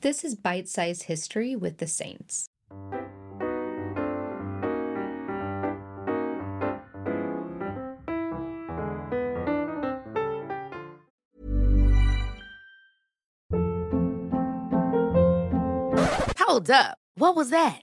This is Bite Size History with the Saints. Hold up. What was that?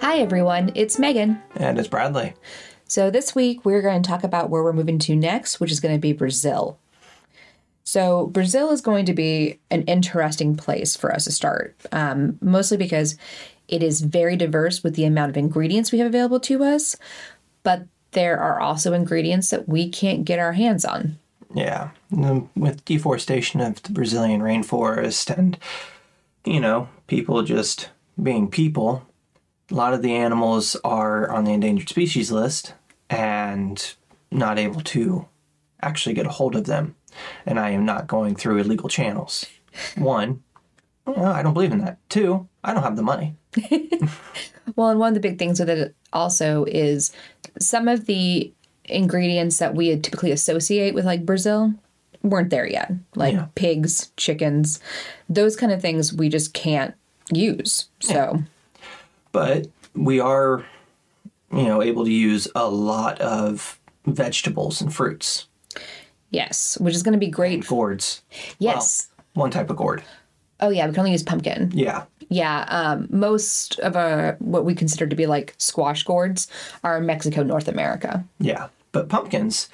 Hi, everyone. It's Megan. And it's Bradley. So, this week we're going to talk about where we're moving to next, which is going to be Brazil. So, Brazil is going to be an interesting place for us to start, um, mostly because it is very diverse with the amount of ingredients we have available to us, but there are also ingredients that we can't get our hands on. Yeah. With deforestation of the Brazilian rainforest and, you know, people just being people, a lot of the animals are on the endangered species list and not able to actually get a hold of them. And I am not going through illegal channels. One, I don't believe in that. Two, I don't have the money. well, and one of the big things with it also is some of the ingredients that we typically associate with like Brazil weren't there yet. Like yeah. pigs, chickens, those kind of things we just can't use. So yeah. But we are you know able to use a lot of vegetables and fruits. Yes, which is going to be great. And gourds. Yes. Well, one type of gourd. Oh yeah, we can only use pumpkin. Yeah. Yeah, um, most of our what we consider to be like squash gourds are in Mexico, North America. Yeah, but pumpkins,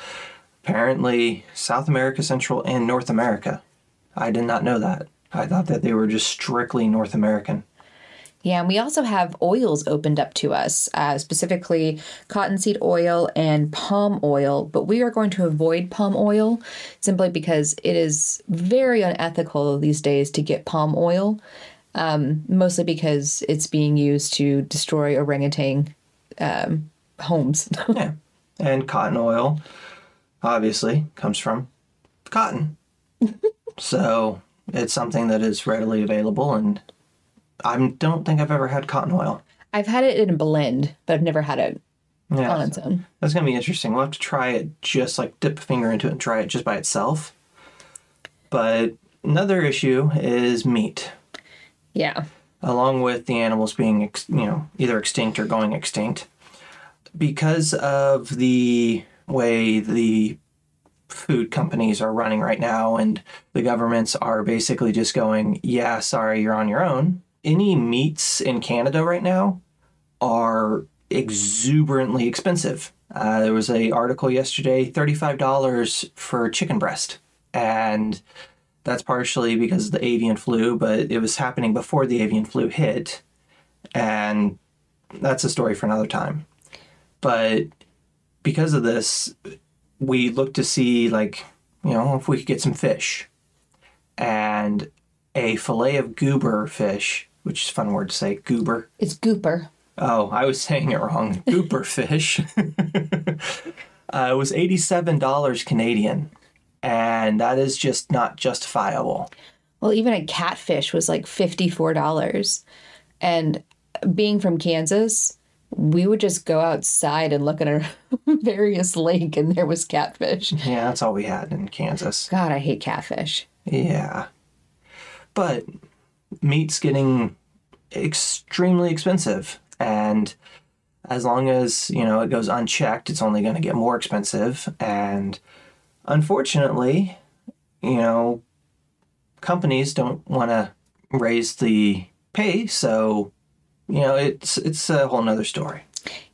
apparently South America, Central, and North America. I did not know that. I thought that they were just strictly North American. Yeah, and we also have oils opened up to us, uh, specifically cottonseed oil and palm oil. But we are going to avoid palm oil simply because it is very unethical these days to get palm oil, um, mostly because it's being used to destroy orangutan um, homes. yeah, and cotton oil obviously comes from cotton. so it's something that is readily available and I don't think I've ever had cotton oil. I've had it in a blend, but I've never had it yeah, on its own. That's gonna be interesting. We'll have to try it just like dip a finger into it and try it just by itself. But another issue is meat. Yeah. Along with the animals being, ex- you know, either extinct or going extinct, because of the way the food companies are running right now, and the governments are basically just going, "Yeah, sorry, you're on your own." Any meats in Canada right now are exuberantly expensive. Uh, there was a article yesterday, thirty-five dollars for chicken breast, and that's partially because of the avian flu, but it was happening before the avian flu hit, and that's a story for another time. But because of this, we look to see like you know if we could get some fish, and a fillet of goober fish which is a fun word to say, goober. It's gooper. Oh, I was saying it wrong. Gooper fish. Uh, it was $87 Canadian, and that is just not justifiable. Well, even a catfish was like $54. And being from Kansas, we would just go outside and look at a various lake and there was catfish. Yeah, that's all we had in Kansas. God, I hate catfish. Yeah. But meat's getting extremely expensive. And as long as, you know, it goes unchecked, it's only going to get more expensive. And unfortunately, you know, companies don't want to raise the pay. So, you know, it's, it's a whole nother story.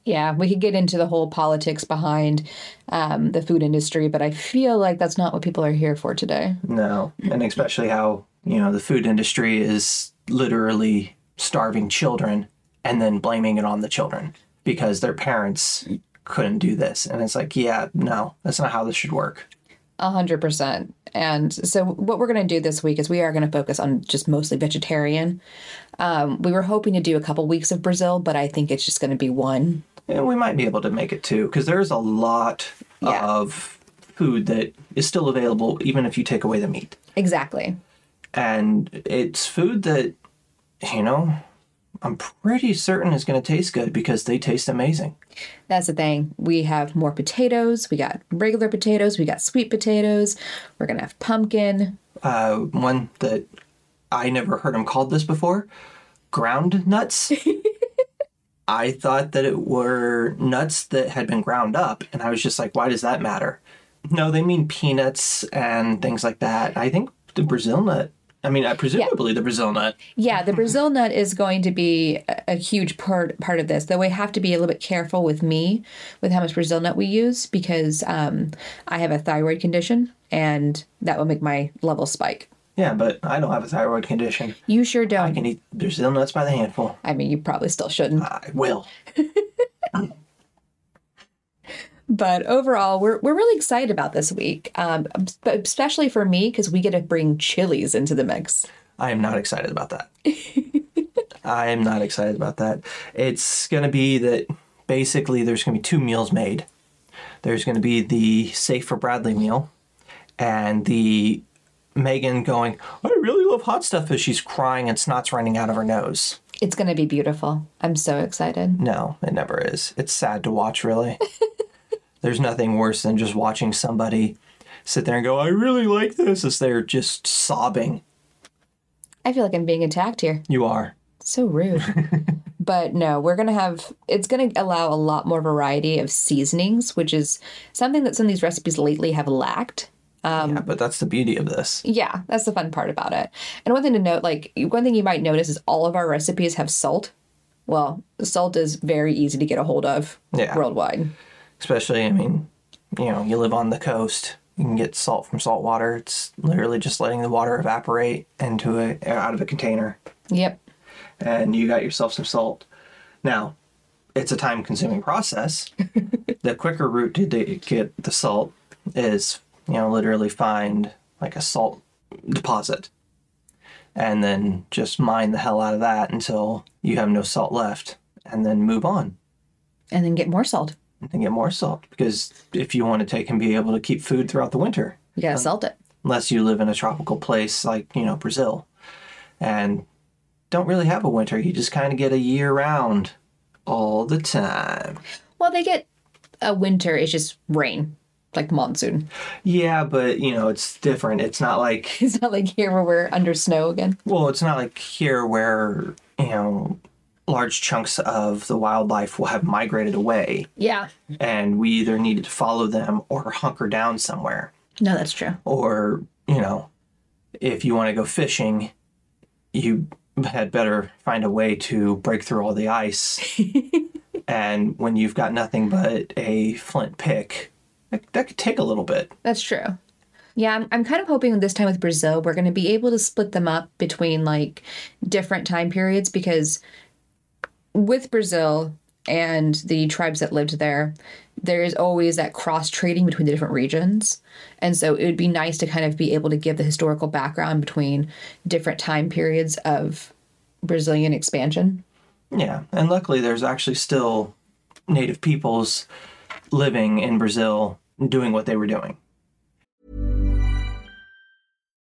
Yeah, we could get into the whole politics behind um, the food industry, but I feel like that's not what people are here for today. No. And especially how, you know, the food industry is literally starving children and then blaming it on the children because their parents couldn't do this. And it's like, yeah, no, that's not how this should work. A hundred percent. And so, what we're going to do this week is we are going to focus on just mostly vegetarian. Um, we were hoping to do a couple weeks of Brazil, but I think it's just going to be one. And we might be able to make it two because there's a lot Yeah. of food that is still available even if you take away the meat. Exactly. And it's food that, you know, I'm pretty certain is going to taste good because they taste amazing. That's the thing. We have more potatoes. We got regular potatoes. We got sweet potatoes. We're going to have pumpkin. uh, one that I never heard them called this before ground nuts. I thought that it were nuts that had been ground up, and I was just like, why does that matter? No, they mean peanuts and things like that. I think the Brazil nut, I mean, presumably the Brazil nut. Yeah, the Brazil nut is going to be a, a huge part part of this. Though we have to be a little bit careful with me with how much Brazil nut we use because um, I have a thyroid condition, and that will make my level spike. Yeah, but I don't have a thyroid condition. You sure don't. I can eat Brazil nuts by the handful. I mean, you probably still shouldn't. I will. But overall, we're we're really excited about this week, um, but especially for me because we get to bring chilies into the mix. I am not excited about that. I am not excited about that. It's going to be that basically there's going to be two meals made. There's going to be the Safe for Bradley meal and the Megan going, I really love hot stuff as she's crying and snot's running out of her nose. It's going to be beautiful. I'm so excited. No, it never is. It's sad to watch, really. There's nothing worse than just watching somebody sit there and go, I really like this, as they're just sobbing. I feel like I'm being attacked here. You are. So rude. but no, we're going to have, it's going to allow a lot more variety of seasonings, which is something that some of these recipes lately have lacked. Um, yeah, but that's the beauty of this. Yeah, that's the fun part about it. And one thing to note, like, one thing you might notice is all of our recipes have salt. Well, salt is very easy to get a hold of Yeah. worldwide. Especially, I mean, you know, you live on the coast. You can get salt from salt water. It's literally just letting the water evaporate into a out of a container, Yep. and you got yourself some salt. Now, it's a time-consuming process. the quicker route to get the salt is, you know, literally find like a salt deposit, and then just mine the hell out of that until you have no salt left, and then move on. And then get more salt. And get more salt because if you want to take and be able to keep food throughout the winter, You gotta um, salt it. unless you live in a tropical place like you know Brazil, and don't really have a winter, you just kind of get a year round all the time. Well, they get a winter, it's just rain, like monsoon. Yeah, but you know it's different. It's not like It's not like here where we're under snow again. well, it's not like here where you know large chunks of the wildlife will have migrated away, Yeah. and we either needed to follow them or hunker down somewhere. No, that's true. or you know if you want to go fishing you had better find a way to break through all the ice and when you've got nothing but a flint pick that, that could take a little bit That's true. Yeah, I'm, I'm kind of hoping this time with Brazil, we're going to be able to split them up between like different time periods because with Brazil and the tribes that lived there, there is always that cross trading between the different regions. And so it would be nice to kind of be able to give the historical background between different time periods of Brazilian expansion. yeah and luckily there's actually still native peoples living in Brazil doing what they were doing.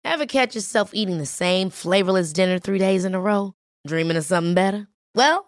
Ever catch yourself eating the same flavorless dinner three days in a row? Dreaming of something better? Well,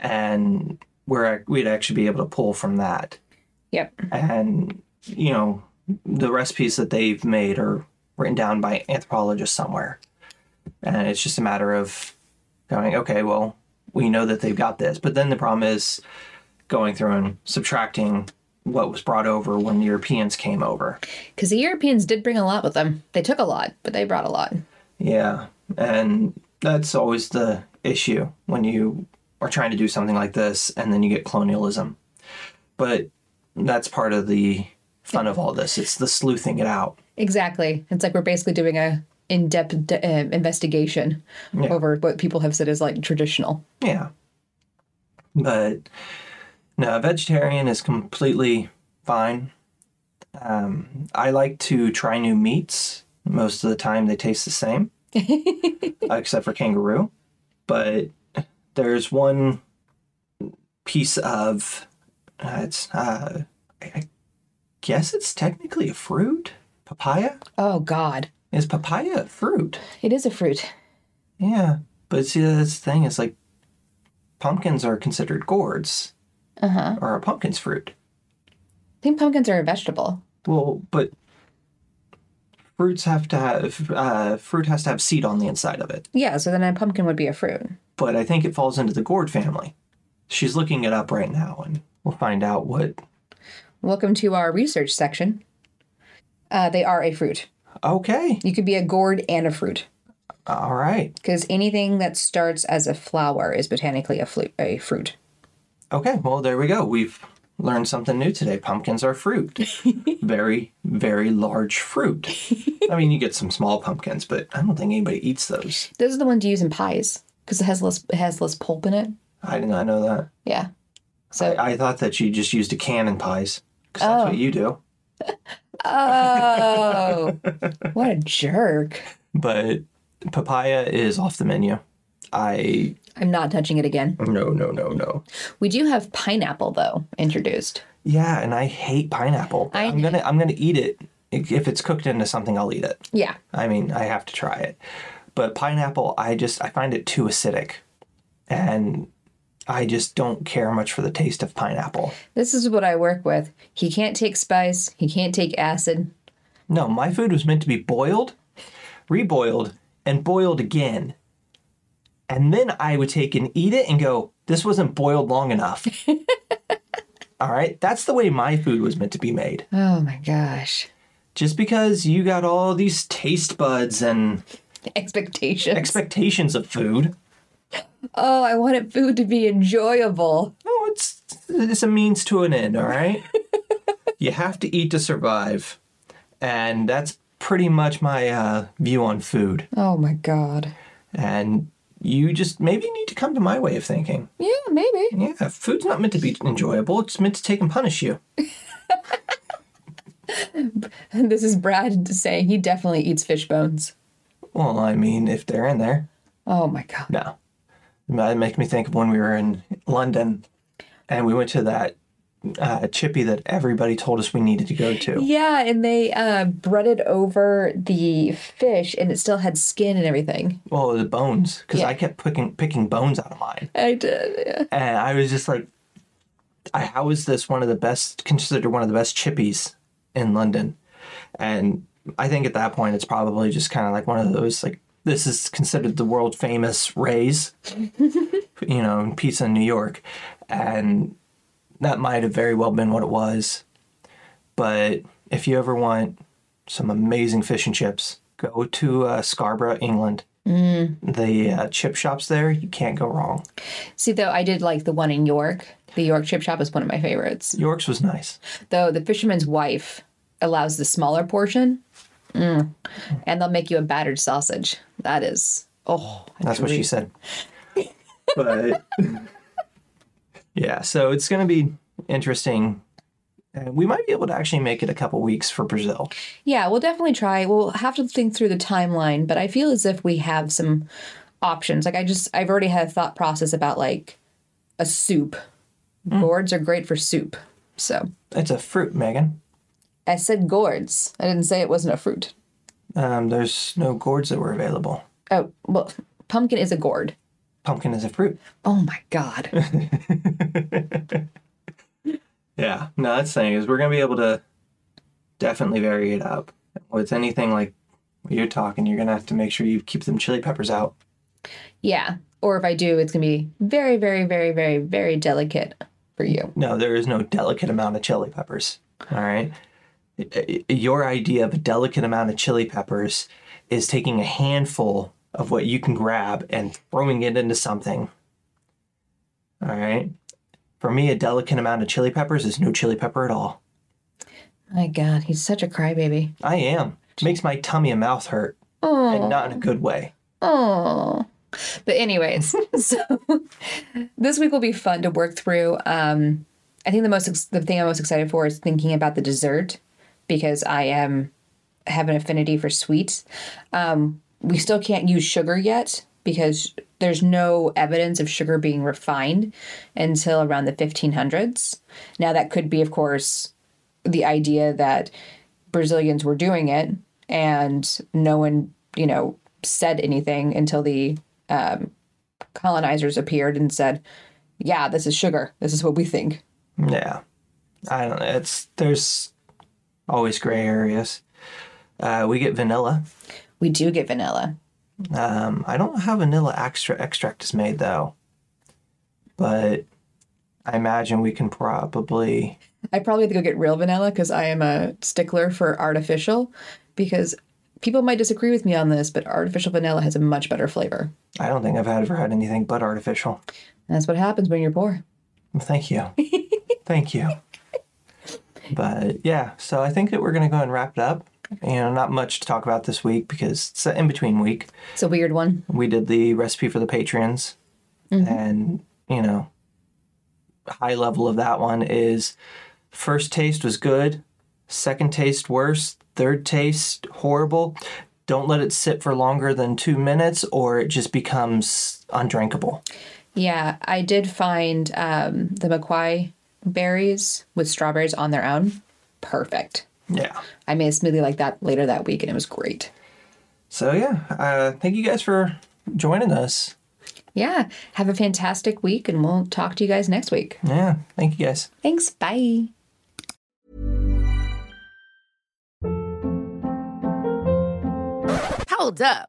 And where we'd actually be able to pull from that. Yep. And, you know, the recipes that they've made are written down by anthropologists somewhere. And it's just a matter of going, okay, well, we know that they've got this. But then the problem is going through and subtracting what was brought over when the Europeans came over. Because the Europeans did bring a lot with them. They took a lot, but they brought a lot. Yeah. And that's always the issue when you are trying to do something like this and then you get colonialism. But that's part of the fun of all this. It's the sleuthing it out. Exactly. It's like we're basically doing a in-depth de- uh, investigation Yeah. over what people have said is like traditional. Yeah. But no, vegetarian is completely fine. Um, I like to try new meats. Most of the time, they taste the same, except for kangaroo. But there's one piece of uh, it's uh, I I guess it's technically a fruit. Papaya Oh God, is papaya a fruit? it is a fruit. Yeah, but see, that's the thing. It's like pumpkins are considered gourds, uh-huh. or a pumpkin's fruit. I think pumpkins are a vegetable. Well, but fruits have to have uh, fruit has to have seed on the inside of it. Yeah, so then a pumpkin would be a fruit. But I think it falls into the gourd family. She's looking it up right now, and we'll find out what. Welcome to our research section. Uh, they are a fruit. Okay, You could be a gourd and a fruit all right, because anything that starts as a flower is botanically a, flu- a fruit. okay. Well, there we go. We've learned something new today. Pumpkins are fruit. very, very large fruit. I mean, you get some small pumpkins, but I don't think anybody eats those. Those are the ones you use in pies because it has less it has less pulp in it. I did not know that. Yeah. So I thought that you just used a can in pies because that's what oh. you do. oh, what a jerk! But papaya is off the menu. I I'm not touching it again. no no no no. We do have pineapple though introduced. Yeah, and I hate pineapple. I- I'm gonna I'm gonna eat it if it's cooked into something. I'll eat it. Yeah. I mean, I have to try it. But pineapple, I just I find it too acidic, and I just don't care much for the taste of pineapple. This is what I work with. He can't take spice. He can't take acid. No, my food was meant to be boiled, reboiled, and boiled again. And then I would take and eat it and go, this wasn't boiled long enough. All right, that's the way my food was meant to be made. Oh my gosh. Just because you got all these taste buds and Expectations. expectations of food, oh, I wanted food to be enjoyable. no, it's it's a means to an end. All right, you have to eat to survive, and that's pretty much my uh, view on food. Oh my god. And you just maybe need to come to my way of thinking. Yeah, maybe. Yeah, food's not meant to be enjoyable. It's meant to take and punish you. And this is Brad saying he definitely eats fish bones. Well, I mean, if they're in there, Oh my god. no. That makes me think of when we were in London and we went to that uh, chippy that everybody told us we needed to go to. Yeah, and they uh, breaded over the fish, and it still had skin and everything. Well, the bones, because Yeah. I kept picking picking bones out of mine, I did. Yeah. and I was just like, I, "How is this one of the best considered one of the best chippies in London?" And I think at that point, it's probably just kind of like one of those, like, this is considered the world famous Ray's, you know, in pizza in New York. And that might have very well been what it was. But if you ever want some amazing fish and chips, go to uh, Scarborough, England. Mm. The uh, chip shops there, you can't go wrong. See, though, I did like the one in York. The York chip shop is one of my favorites. York's was nice. Though the fisherman's wife allows the smaller portion, mm. and they'll make you a battered sausage. That is, oh. That's what she said. but yeah, so it's going to be interesting. Uh, we might be able to actually make it a couple weeks for Brazil. Yeah, we'll definitely try. We'll have to think through the timeline, but I feel as if we have some options. Like I just, I've already had a thought process about like a soup. Mm. Gourds are great for soup. So it's a fruit, Megan. I said gourds. I didn't say it wasn't a fruit. Um, there's no gourds that were available. Oh well, pumpkin is a gourd. Pumpkin is a fruit. Oh my god. yeah, no, that's the thing is we're gonna be able to definitely vary it up with anything like you're talking. You're gonna have to make sure you keep them chili peppers out. Yeah, or if I do, it's gonna be very, very, very, very, very delicate for you. No, there is no delicate amount of chili peppers. All right. Your idea of a delicate amount of chili peppers is taking a handful of what you can grab and throwing it into something. All right. For me, a delicate amount of chili peppers is no chili pepper at all. My God, he's such a crybaby. I am. It makes my tummy and mouth hurt. And not in a good way. Oh. But anyways, so this week will be fun to work through. Um, I think the most the thing I'm most excited for is thinking about the dessert because I am have an affinity for sweets. Um, we still can't use sugar yet because there's no evidence of sugar being refined until around the 1500s. Now that could be, of course, the idea that Brazilians were doing it and no one, you know, said anything until the um, colonizers appeared and said, "Yeah, this is sugar. This is what we think." Yeah, I don't know. It's there's always gray areas. Uh, we get vanilla. We do get vanilla. Um, I don't know how vanilla extra extract is made though, but I imagine we can probably. I probably have to go get real vanilla because I am a stickler for artificial, because people might disagree with me on this, but artificial vanilla has a much better flavor. I don't think I've ever had anything but artificial. And that's what happens when you're poor. Well, thank you. thank you. But yeah, so I think that we're going to go and wrap it up. You know, not much to talk about this week because it's an in between week. It's a weird one. We did the recipe for the patrons, mm-hmm. and you know, high level of that one is first taste was good, second taste worse, third taste horrible. Don't let it sit for longer than two minutes, or it just becomes undrinkable. Yeah, I did find um, the maqui berries with strawberries on their own. Perfect. Yeah. I made a smoothie like that later that week and it was great. So, yeah, uh, thank you guys for joining us. Yeah. Have a fantastic week and we'll talk to you guys next week. Yeah. Thank you guys. Thanks. Bye. Hold up.